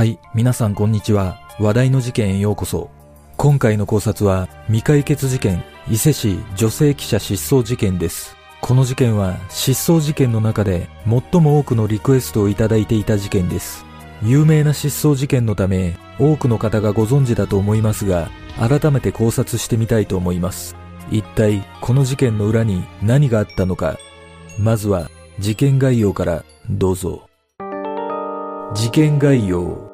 はい、皆さんこんにちは。話題の事件へようこそ。今回の考察は未解決事件、伊勢市女性記者失踪事件です。この事件は失踪事件の中で最も多くのリクエストをいただいていた事件です。有名な失踪事件のため多くの方がご存知だと思いますが、改めて考察してみたいと思います。一体この事件の裏に何があったのか。まずは事件概要からどうぞ。事件概要。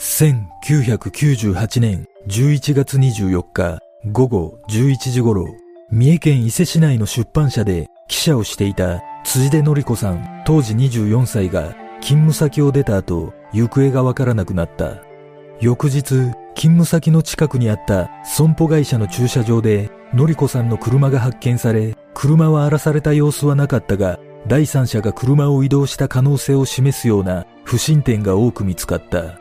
1998年11月24日午後11時頃、三重県伊勢市内の出版社で記者をしていた辻出典子さん当時24歳が勤務先を出た後、行方がわからなくなった。翌日、勤務先の近くにあった損保会社の駐車場で、のりこさんの車が発見され、車は荒らされた様子はなかったが、第三者が車を移動した可能性を示すような不審点が多く見つかった。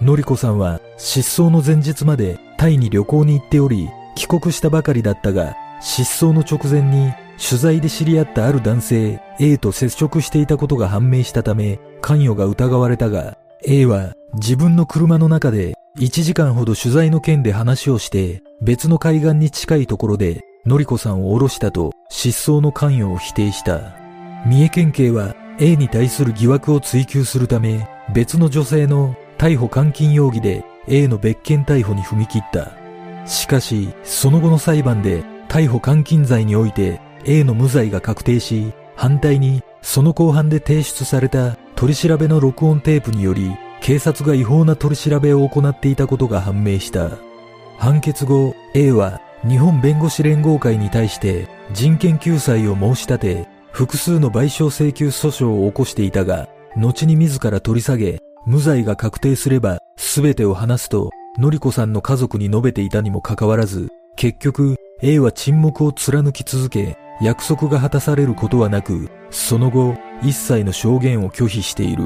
のりこさんは失踪の前日までタイに旅行に行っており、帰国したばかりだったが、失踪の直前に取材で知り合ったある男性 A と接触していたことが判明したため関与が疑われたが A は自分の車の中で1時間ほど取材の件で話をして別の海岸に近いところでのりこさんを降ろしたと失踪の関与を否定した。三重県警は A に対する疑惑を追及するため別の女性の逮捕監禁容疑で A の別件逮捕に踏み切った。しかし、その後の裁判で逮捕監禁罪において A の無罪が確定し、反対にその後半で提出された取り調べの録音テープにより、警察が違法な取り調べを行っていたことが判明した。判決後、A は日本弁護士連合会に対して人権救済を申し立て、複数の賠償請求訴訟を起こしていたが、後に自ら取り下げ、無罪が確定すれば全てを話すと、のりこさんの家族に述べていたにもかかわらず、結局 A は沈黙を貫き続け、約束が果たされることはなく、その後、一切の証言を拒否している。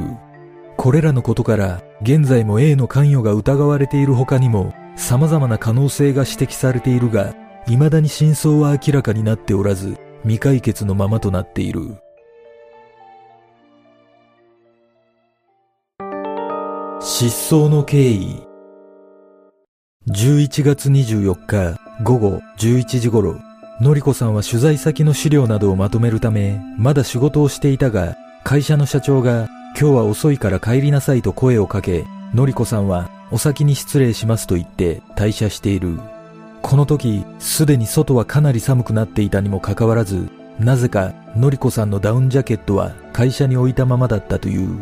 これらのことから、現在も A の関与が疑われている他にも、様々な可能性が指摘されているが、未だに真相は明らかになっておらず、未解決のままとなっている。失踪の経緯11月24日午後11時頃、のりこさんは取材先の資料などをまとめるため、まだ仕事をしていたが、会社の社長が、今日は遅いから帰りなさいと声をかけ、のりこさんは、お先に失礼しますと言って退社している。この時、すでに外はかなり寒くなっていたにもかかわらず、なぜか、のりこさんのダウンジャケットは会社に置いたままだったという。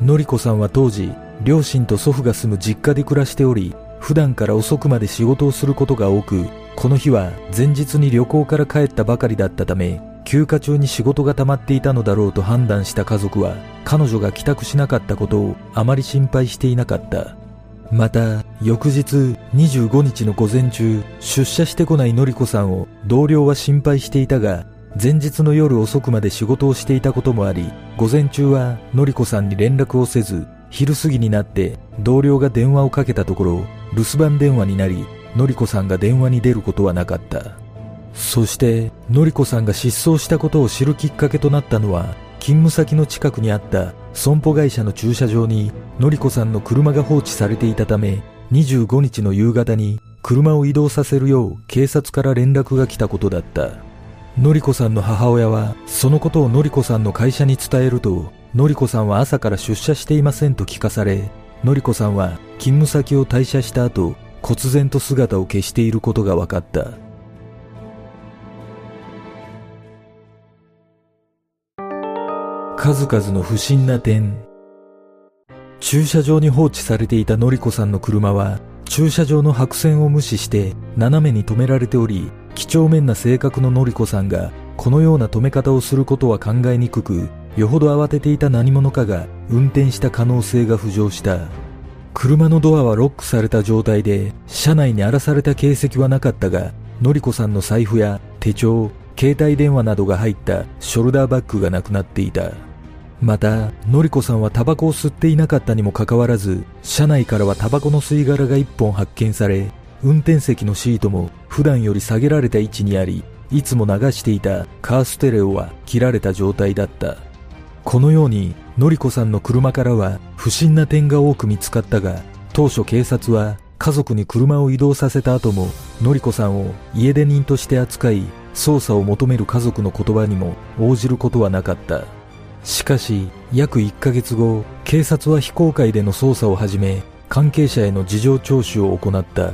のりこさんは当時、両親と祖父が住む実家で暮らしており、普段から遅くまで仕事をすることが多く、この日は前日に旅行から帰ったばかりだったため、休暇中に仕事が溜まっていたのだろうと判断した家族は、彼女が帰宅しなかったことをあまり心配していなかった。また、翌日25日の午前中、出社してこないのりこさんを同僚は心配していたが、前日の夜遅くまで仕事をしていたこともあり、午前中はのりこさんに連絡をせず、昼過ぎになって同僚が電話をかけたところ、留守番電話になり、のりこさんが電話に出ることはなかった。そして、のりこさんが失踪したことを知るきっかけとなったのは、勤務先の近くにあった損保会社の駐車場に、のりこさんの車が放置されていたため、25日の夕方に車を移動させるよう警察から連絡が来たことだった。のりこさんの母親は、そのことをのりこさんの会社に伝えると、のりこさんは朝から出社していませんと聞かされ、のりこさんは勤務先を退社した後、忽然と姿を消していることが分かった。数々の不審な点。駐車場に放置されていたのりこさんの車は、駐車場の白線を無視して斜めに止められており、几帳面な性格ののりこさんが、このような止め方をすることは考えにくく、よほど慌てていた何者かが運転した可能性が浮上した。車のドアはロックされた状態で、車内に荒らされた形跡はなかったが、のりこさんの財布や手帳、携帯電話などが入ったショルダーバッグがなくなっていた。また、のりこさんはタバコを吸っていなかったにもかかわらず、車内からはタバコの吸い殻が一本発見され、運転席のシートも普段より下げられた位置にあり、いつも流していたカーステレオは切られた状態だった。このようにのりこさんの車からは不審な点が多く見つかったが、当初警察は家族に車を移動させた後も、のりこさんを家出人として扱い、捜査を求める家族の言葉にも応じることはなかった。しかし、約1ヶ月後、警察は非公開での捜査を始め、関係者への事情聴取を行った。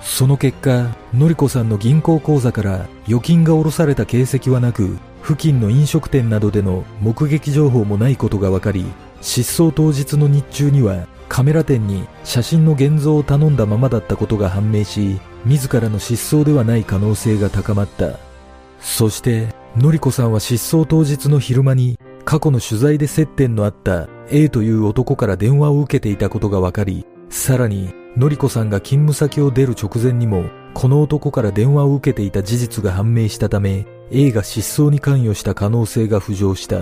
その結果、のりこさんの銀行口座から預金が下ろされた形跡はなく、付近の飲食店などでの目撃情報もないことが分かり、失踪当日の日中にはカメラ店に写真の現像を頼んだままだったことが判明し、自らの失踪ではない可能性が高まった。そして、のりこさんは失踪当日の昼間に過去の取材で接点のあった A という男から電話を受けていたことが分かり、さらに、のりこさんが勤務先を出る直前にも、この男から電話を受けていた事実が判明したため、A が失踪に関与した可能性が浮上した。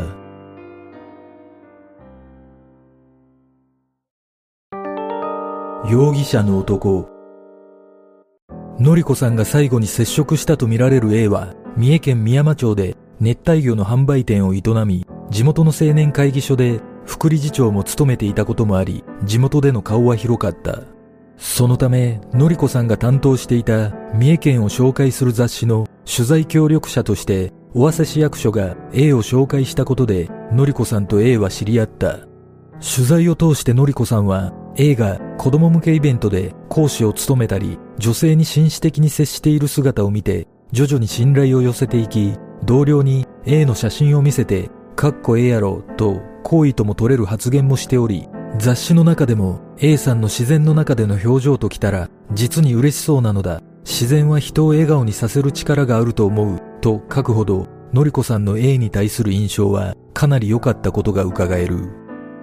容疑者の男。のりこさんが最後に接触したとみられる A は、三重県宮山町で熱帯魚の販売店を営み、地元の青年会議所で副理事長も務めていたこともあり、地元での顔は広かった。そのため、のりこさんが担当していた三重県を紹介する雑誌の取材協力者として、尾鷲市役所が A を紹介したことで、のりこさんと A は知り合った。取材を通してのりこさんは、A が子供向けイベントで講師を務めたり、女性に紳士的に接している姿を見て、徐々に信頼を寄せていき、同僚に A の写真を見せて、かっこええやろ、と好意とも取れる発言もしており、雑誌の中でも A さんの自然の中での表情ときたら、実に嬉しそうなのだ。自然は人を笑顔にさせる力があると思う、と書くほど、のりこさんの A に対する印象はかなり良かったことが伺える。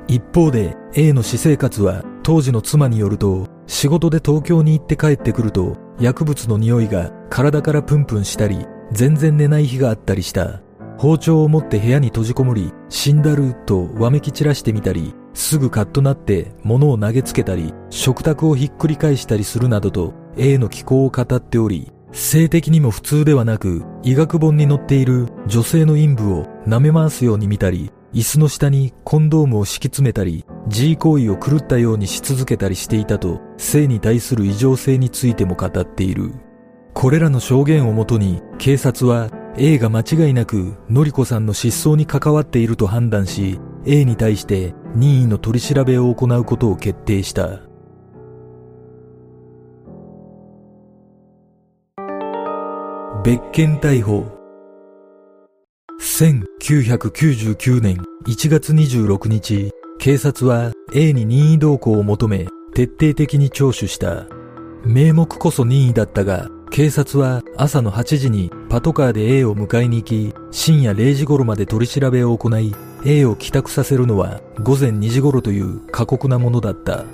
一方で A の私生活は当時の妻によると仕事で東京に行って帰ってくると薬物の匂いが体からプンプンしたり全然寝ない日があったりした包丁を持って部屋に閉じこもり死んだるとわめき散らしてみたりすぐカッとなって物を投げつけたり食卓をひっくり返したりするなどと A の気候を語っており性的にも普通ではなく医学本に載っている女性の陰部を舐め回すように見たり椅子の下にコンドームを敷き詰めたり、G 行為を狂ったようにし続けたりしていたと、性に対する異常性についても語っている。これらの証言をもとに、警察は A が間違いなく、のりこさんの失踪に関わっていると判断し、A に対して任意の取り調べを行うことを決定した。別件逮捕1999年1月26日、警察は A に任意同行を求め、徹底的に聴取した。名目こそ任意だったが、警察は朝の8時にパトカーで A を迎えに行き、深夜0時頃まで取り調べを行い、A を帰宅させるのは午前2時頃という過酷なものだった。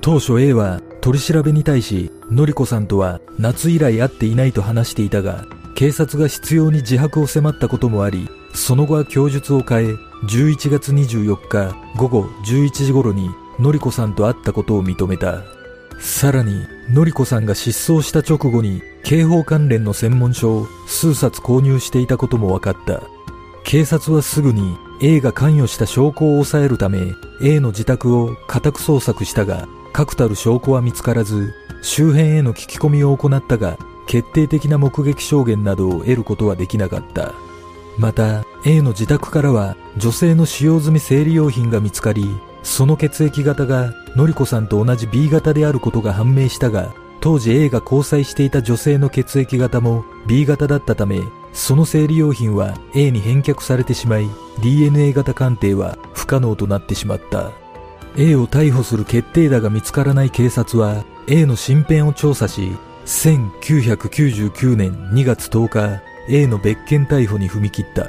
当初 A は取り調べに対し、のりこさんとは夏以来会っていないと話していたが、警察が必要に自白を迫ったこともあり、その後は供述を変え、11月24日午後11時頃に、のりこさんと会ったことを認めた。さらに、のりこさんが失踪した直後に、警報関連の専門書を数冊購入していたことも分かった。警察はすぐに A が関与した証拠を抑えるため A の自宅を家宅捜索したが確たる証拠は見つからず周辺への聞き込みを行ったが決定的な目撃証言などを得ることはできなかった。また、A の自宅からは女性の使用済み生理用品が見つかり、その血液型がのりこさんと同じ B 型であることが判明したが、当時 A が交際していた女性の血液型も B 型だったため、その生理用品は A に返却されてしまい、DNA 型鑑定は不可能となってしまった。A を逮捕する決定打が見つからない警察は A の身辺を調査し、1999年2月10日、A の別件逮捕に踏み切った。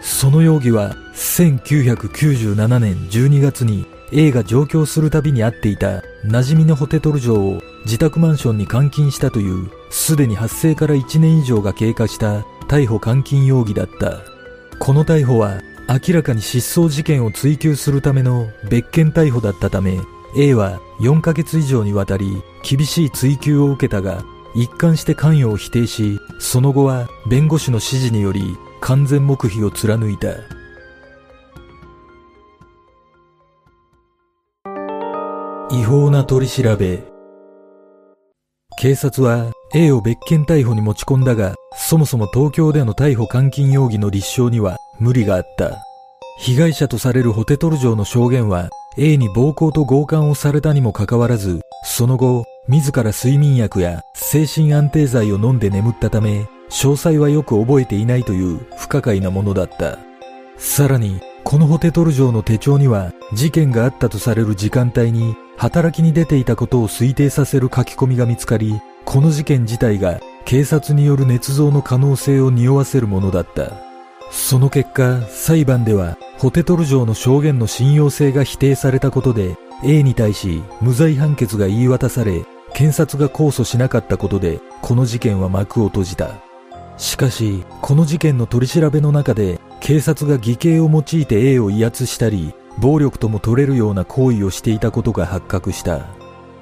その容疑は1997年12月に A が上京するたびに会っていた馴染みのホテトル城を自宅マンションに監禁したというすでに発生から1年以上が経過した逮捕監禁容疑だった。この逮捕は明らかに失踪事件を追及するための別件逮捕だったため A は4ヶ月以上にわたり厳しい追及を受けたが、一貫して関与を否定し、その後は弁護士の指示により完全黙秘を貫いた。違法な取り調べ警察は A を別件逮捕に持ち込んだが、そもそも東京での逮捕監禁容疑の立証には無理があった。被害者とされるホテトル城の証言は A に暴行と強姦をされたにもかかわらず、その後、自ら睡眠薬や精神安定剤を飲んで眠ったため、詳細はよく覚えていないという不可解なものだった。さらに、このホテトル城の手帳には、事件があったとされる時間帯に、働きに出ていたことを推定させる書き込みが見つかり、この事件自体が警察による捏造の可能性を匂わせるものだった。その結果、裁判では、ホテトル城の証言の信用性が否定されたことで、A に対し無罪判決が言い渡され、検察が控訴しなかったことで、この事件は幕を閉じた。しかし、この事件の取り調べの中で、警察が偽計を用いて A を威圧したり、暴力とも取れるような行為をしていたことが発覚した。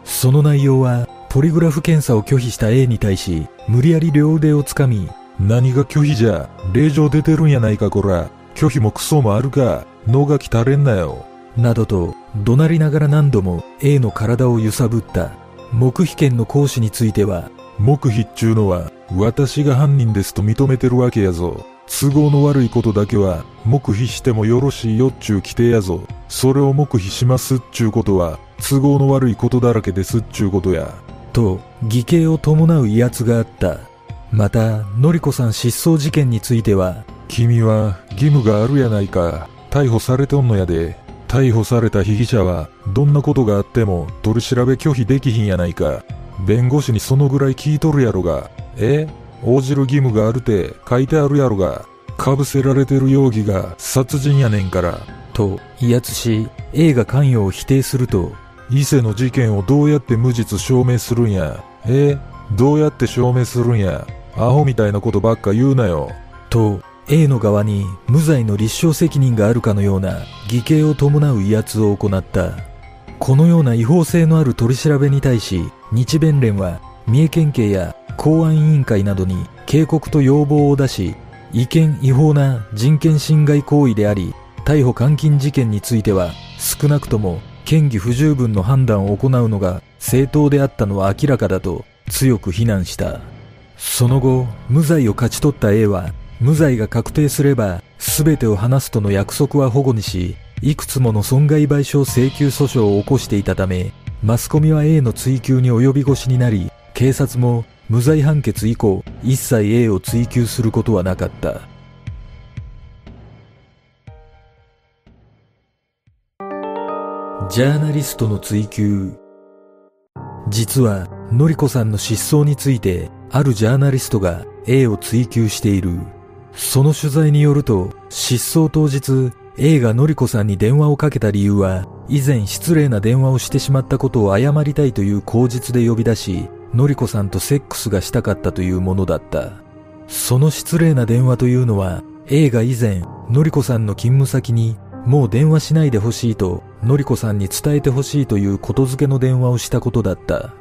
その内容は、ポリグラフ検査を拒否した A に対し、無理やり両腕をつかみ、何が拒否じゃ、令状出てるんやないかこら、拒否もクソもあるか、脳がきたれんなよ。などと、怒鳴りながら何度も A の体を揺さぶった。黙秘権の行使については、黙秘っちゅうのは、私が犯人ですと認めてるわけやぞ。都合の悪いことだけは、黙秘してもよろしいよっちゅう規定やぞ。それを黙秘しますっちゅうことは、都合の悪いことだらけですっちゅうことや。と、偽計を伴う威圧があった。また、のりこさん失踪事件については、君は義務があるやないか。逮捕されとんのやで。逮捕された被疑者は、どんなことがあっても取り調べ拒否できひんやないか。弁護士にそのぐらい聞いとるやろが。え？応じる義務があるて書いてあるやろが。かぶせられてる容疑が殺人やねんから。と、威圧し、A が関与を否定すると、伊勢の事件をどうやって無実証明するんや。え？どうやって証明するんや。アホみたいなことばっか言うなよ。と、A の側に無罪の立証責任があるかのような偽計を伴う威圧を行った。このような違法性のある取り調べに対し、日弁連は三重県警や公安委員会などに警告と要望を出し、違憲違法な人権侵害行為であり、逮捕監禁事件については少なくとも嫌疑不十分の判断を行うのが正当であったのは明らかだと強く非難した。その後、無罪を勝ち取った A は無罪が確定すれば、全てを話すとの約束は保護にし、いくつもの損害賠償請求訴訟を起こしていたため、マスコミは A の追及に及び腰になり、警察も無罪判決以降、一切 A を追及することはなかった。ジャーナリストの追及実は、のりこさんの失踪について、あるジャーナリストが A を追及している。その取材によると、失踪当日、A がのりこさんに電話をかけた理由は、以前失礼な電話をしてしまったことを謝りたいという口実で呼び出し、のりこさんとセックスがしたかったというものだった。その失礼な電話というのは、A が以前、のりこさんの勤務先に、もう電話しないでほしいと、のりこさんに伝えてほしいということづけの電話をしたことだった。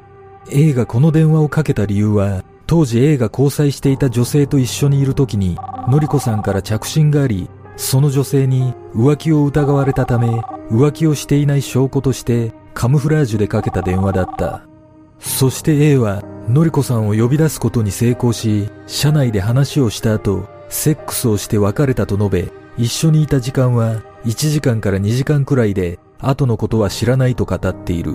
A がこの電話をかけた理由は、当時 A が交際していた女性と一緒にいる時に、のりこさんから着信があり、その女性に浮気を疑われたため、浮気をしていない証拠としてカムフラージュでかけた電話だった。そして A は、のりこさんを呼び出すことに成功し、車内で話をした後、セックスをして別れたと述べ、一緒にいた時間は1時間から2時間くらいで、後のことは知らないと語っている。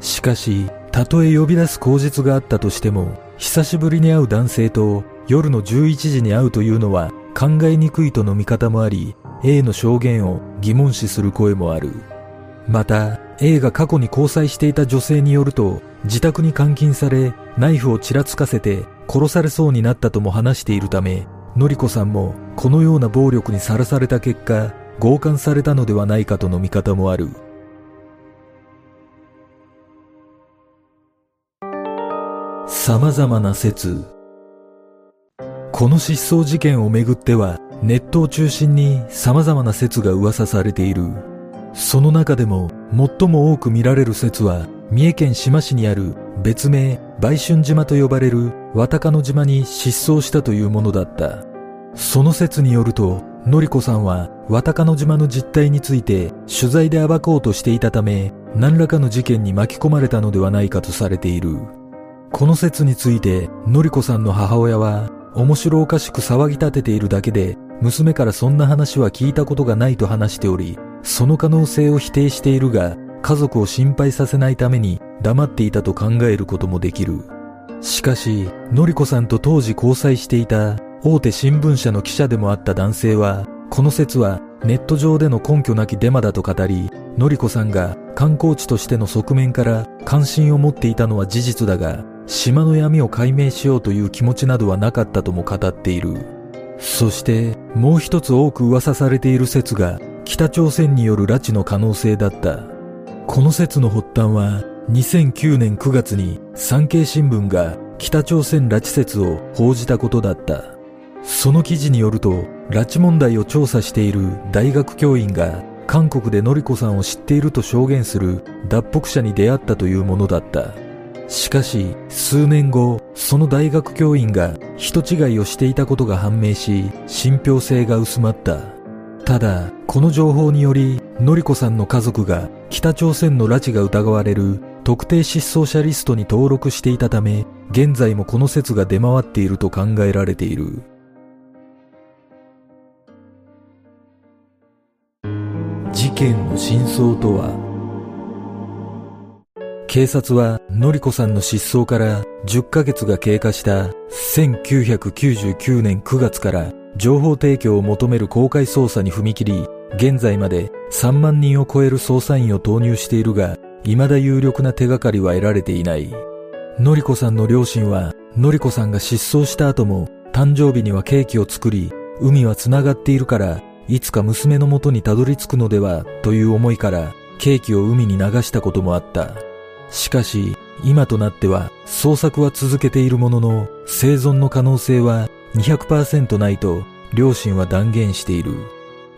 しかし、たとえ呼び出す口実があったとしても、久しぶりに会う男性と夜の11時に会うというのは考えにくいとの見方もあり、A の証言を疑問視する声もある。また、A が過去に交際していた女性によると、自宅に監禁され、ナイフをちらつかせて殺されそうになったとも話しているため、のりこさんもこのような暴力にさらされた結果、強姦されたのではないかとの見方もある。様々な説。この失踪事件をめぐっては、ネットを中心に様々な説が噂されている。その中でも最も多く見られる説は、三重県志摩市にある別名、売春島と呼ばれる綿鹿の島に失踪したというものだった。その説によると、のりこさんは綿鹿の島の実態について取材で暴こうとしていたため、何らかの事件に巻き込まれたのではないかとされている。この説について、のりこさんの母親は、面白おかしく騒ぎ立てているだけで、娘からそんな話は聞いたことがないと話しており、その可能性を否定しているが、家族を心配させないために黙っていたと考えることもできる。しかし、のりこさんと当時交際していた大手新聞社の記者でもあった男性は、この説はネット上での根拠なきデマだと語り、のりこさんが観光地としての側面から関心を持っていたのは事実だが、島の闇を解明しようという気持ちなどはなかったとも語っている。そしてもう一つ多く噂されている説が北朝鮮による拉致の可能性だった。この説の発端は2009年9月に産経新聞が北朝鮮拉致説を報じたことだった。その記事によると、拉致問題を調査している大学教員が韓国でのりこさんを知っていると証言する脱北者に出会ったというものだった。しかし、数年後、その大学教員が人違いをしていたことが判明し、信憑性が薄まった。ただ、この情報により、のりこさんの家族が北朝鮮の拉致が疑われる特定失踪者リストに登録していたため、現在もこの説が出回っていると考えられている。事件の真相とは警察は、のりこさんの失踪から10ヶ月が経過した1999年9月から情報提供を求める公開捜査に踏み切り、現在まで3万人を超える捜査員を投入しているが、未だ有力な手がかりは得られていない。のりこさんの両親は、のりこさんが失踪した後も、誕生日にはケーキを作り、海は繋がっているから、いつか娘の元にたどり着くのでは、という思いから、ケーキを海に流したこともあった。しかし、今となっては捜索は続けているものの生存の可能性は200%ないと両親は断言している。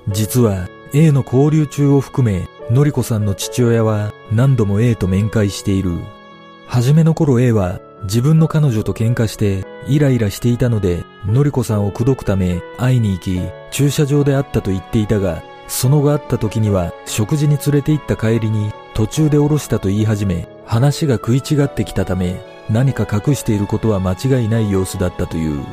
実は A の交流中を含め、のりこさんの父親は何度も A と面会している。初めの頃 A は自分の彼女と喧嘩してイライラしていたので、のりこさんを口説くため会いに行き、駐車場で会ったと言っていたが、その後会った時には食事に連れて行った帰りに途中で降ろしたと言い始め、話が食い違ってきたため、何か隠していることは間違いない様子だったという。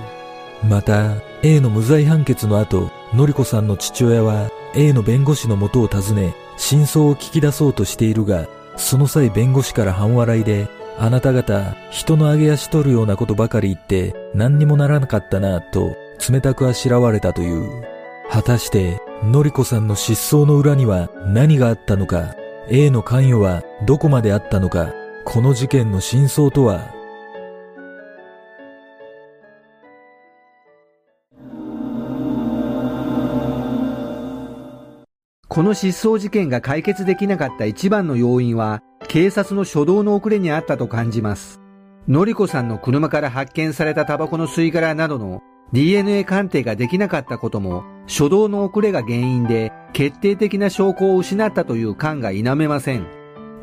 また、A の無罪判決の後、のりこさんの父親は A の弁護士の元を訪ね、真相を聞き出そうとしているが、その際弁護士から半笑いで、あなた方、人の上げ足取るようなことばかり言って何にもならなかったな、と冷たくあしらわれたという。果たして、のりこさんの失踪の裏には何があったのか、A の関与はどこまであったのか、この事件の真相とは？この失踪事件が解決できなかった一番の要因は、警察の初動の遅れにあったと感じます。のりこさんの車から発見されたタバコの吸い殻などの DNA 鑑定ができなかったことも、初動の遅れが原因で決定的な証拠を失ったという感が否めません。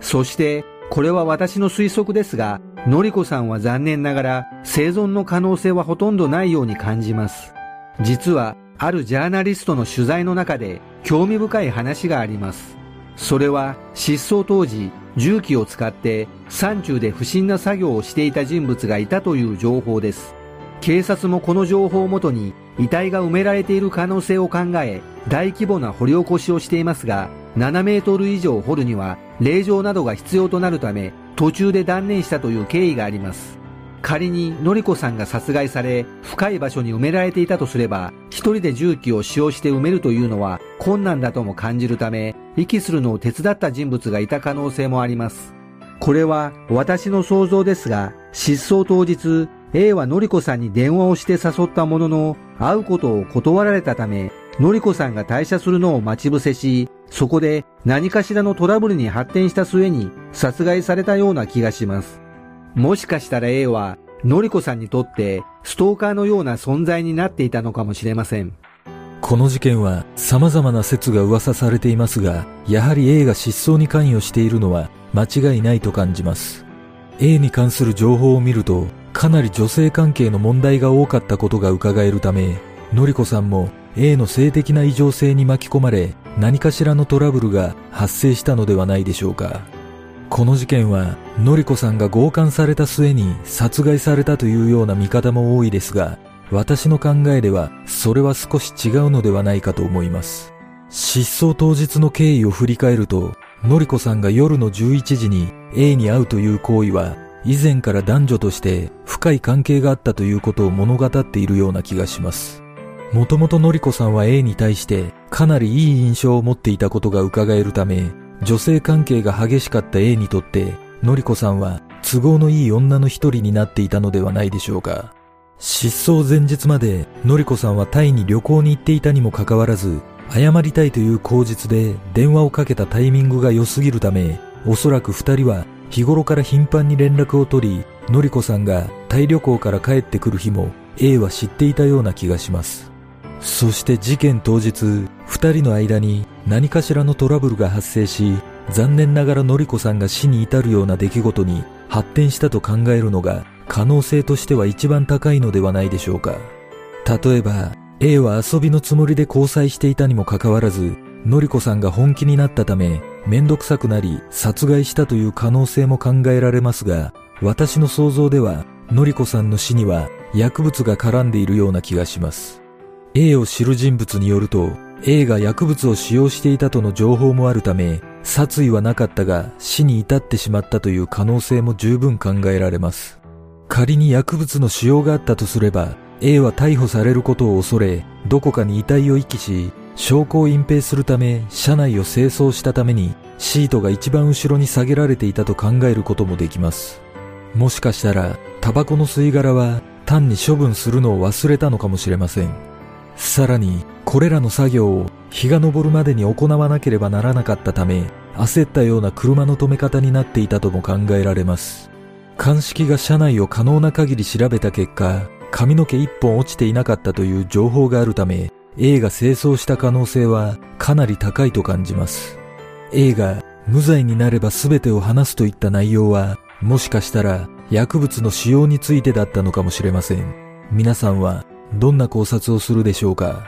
そして、これは私の推測ですが、のりこさんは残念ながら生存の可能性はほとんどないように感じます。実は、あるジャーナリストの取材の中で興味深い話があります。それは失踪当時、重機を使って山中で不審な作業をしていた人物がいたという情報です。警察もこの情報をもとに遺体が埋められている可能性を考え大規模な掘り起こしをしていますが7メートル以上掘るには令状などが必要となるため途中で断念したという経緯があります。仮にの子さんが殺害され深い場所に埋められていたとすれば一人で重機を使用して埋めるというのは困難だとも感じるため遺棄するのを手伝った人物がいた可能性もあります。これは私の想像ですが失踪当日 A はのりこさんに電話をして誘ったものの、会うことを断られたため、のりこさんが退社するのを待ち伏せし、そこで何かしらのトラブルに発展した末に殺害されたような気がします。もしかしたら A は、のりこさんにとってストーカーのような存在になっていたのかもしれません。この事件は様々な説が噂されていますが、やはり A が失踪に関与しているのは間違いないと感じます。A に関する情報を見ると、かなり女性関係の問題が多かったことが伺えるため、のりこさんも A の性的な異常性に巻き込まれ、何かしらのトラブルが発生したのではないでしょうか。この事件は、のりこさんが強姦された末に殺害されたというような見方も多いですが、私の考えでは、それは少し違うのではないかと思います。失踪当日の経緯を振り返ると、のりこさんが夜の11時に A に会うという行為は、以前から男女として深い関係があったということを物語っているような気がします。もともとのりこさんは A に対してかなりいい印象を持っていたことが伺えるため、女性関係が激しかった A にとって、のりこさんは都合のいい女の一人になっていたのではないでしょうか。失踪前日まで、のりこさんはタイに旅行に行っていたにもかかわらず、謝りたいという口実で電話をかけたタイミングが良すぎるため、おそらく二人は日頃から頻繁に連絡を取り、のりこさんがタイ旅行から帰ってくる日も A は知っていたような気がします。そして事件当日、二人の間に何かしらのトラブルが発生し、残念ながらのりこさんが死に至るような出来事に発展したと考えるのが可能性としては一番高いのではないでしょうか。例えば、A は遊びのつもりで交際していたにもかかわらず、のりこさんが本気になったため、めんどくさくなり殺害したという可能性も考えられますが、私の想像では、のりこさんの死には薬物が絡んでいるような気がします。A を知る人物によると、A が薬物を使用していたとの情報もあるため、殺意はなかったが死に至ってしまったという可能性も十分考えられます。仮に薬物の使用があったとすれば、A は逮捕されることを恐れ、どこかに遺体を遺棄し、証拠を隠蔽するため、車内を清掃したために、シートが一番後ろに下げられていたと考えることもできます。もしかしたら、タバコの吸い殻は単に処分するのを忘れたのかもしれません。さらに、これらの作業を日が昇るまでに行わなければならなかったため、焦ったような車の止め方になっていたとも考えられます。鑑識が車内を可能な限り調べた結果、髪の毛一本落ちていなかったという情報があるため、A が清掃した可能性はかなり高いと感じます。A が無罪になれば全てを話すといった内容は、もしかしたら薬物の使用についてだったのかもしれません。皆さんはどんな考察をするでしょうか？